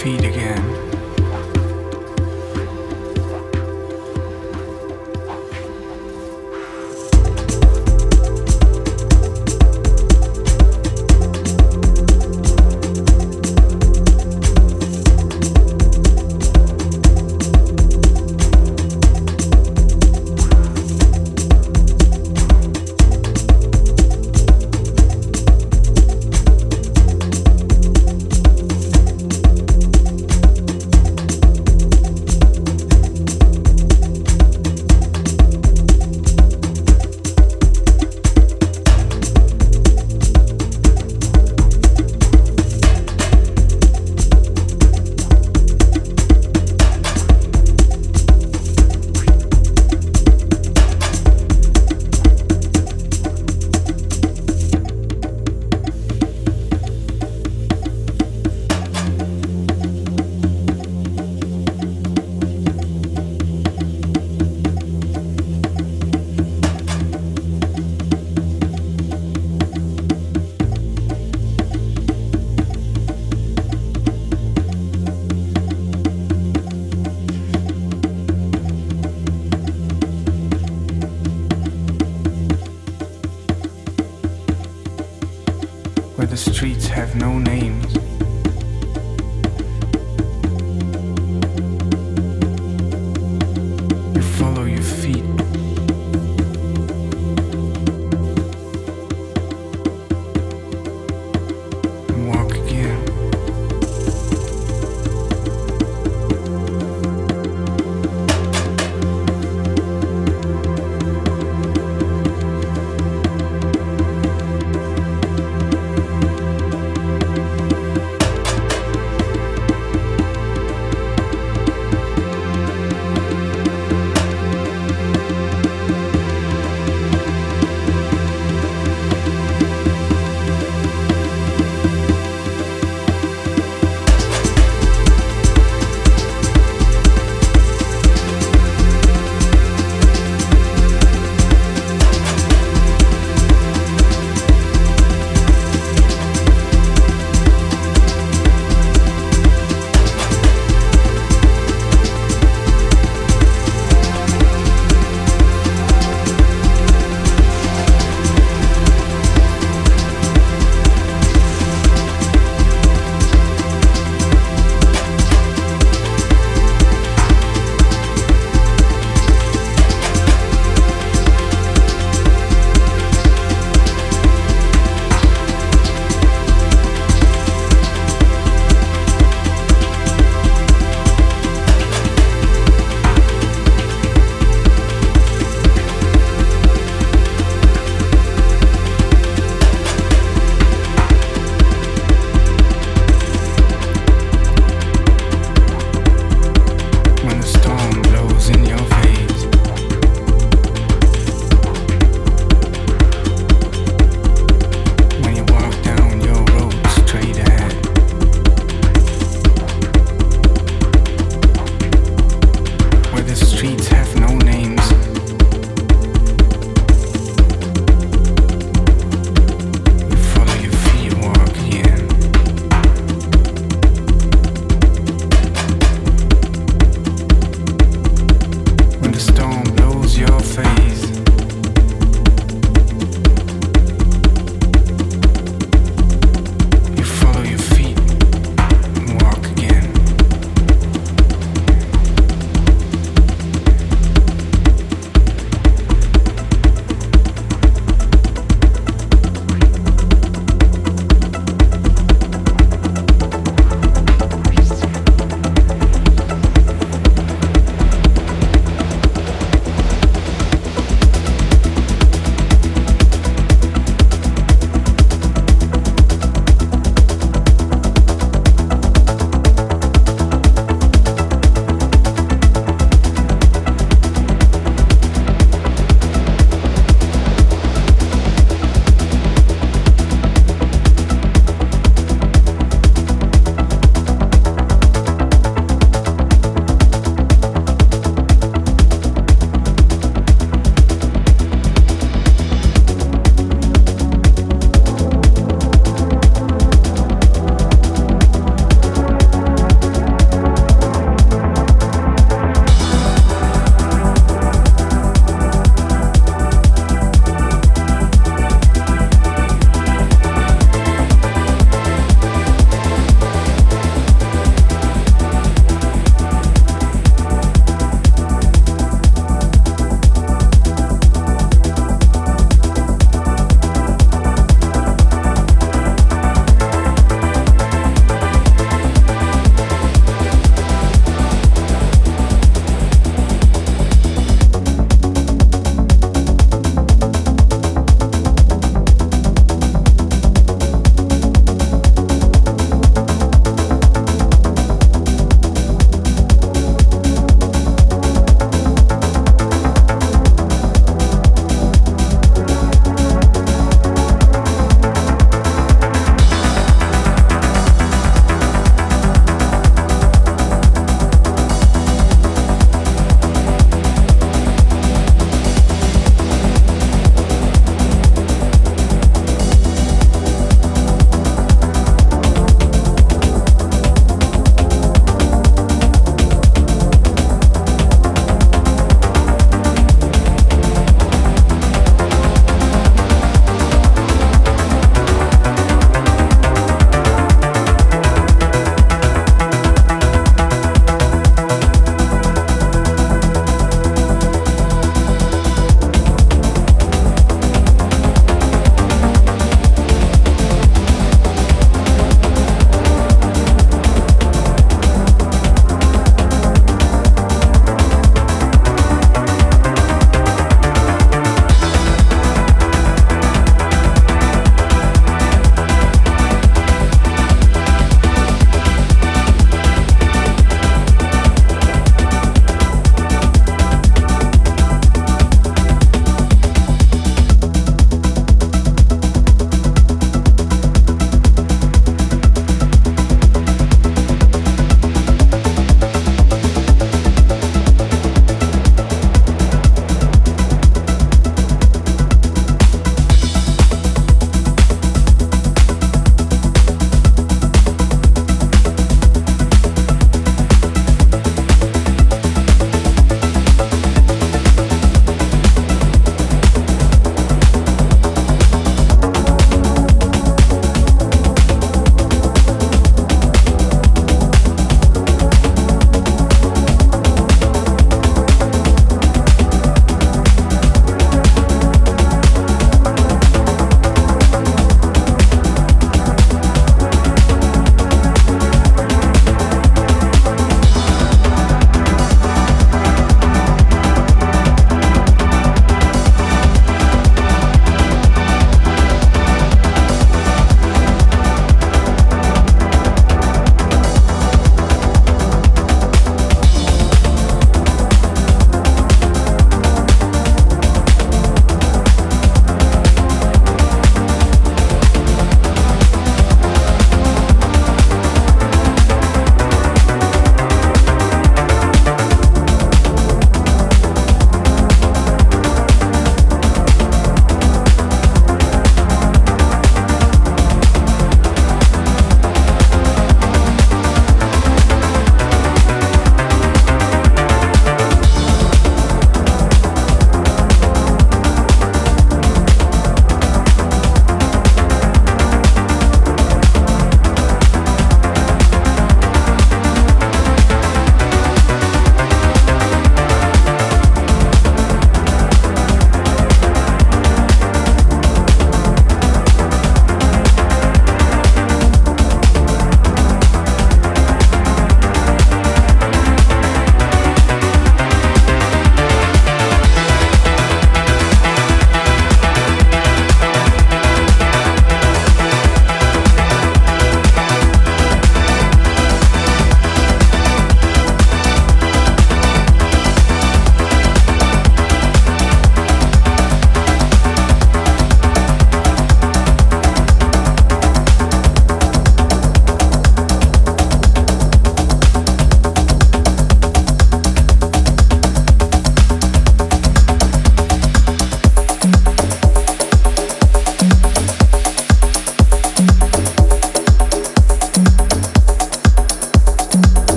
feet again.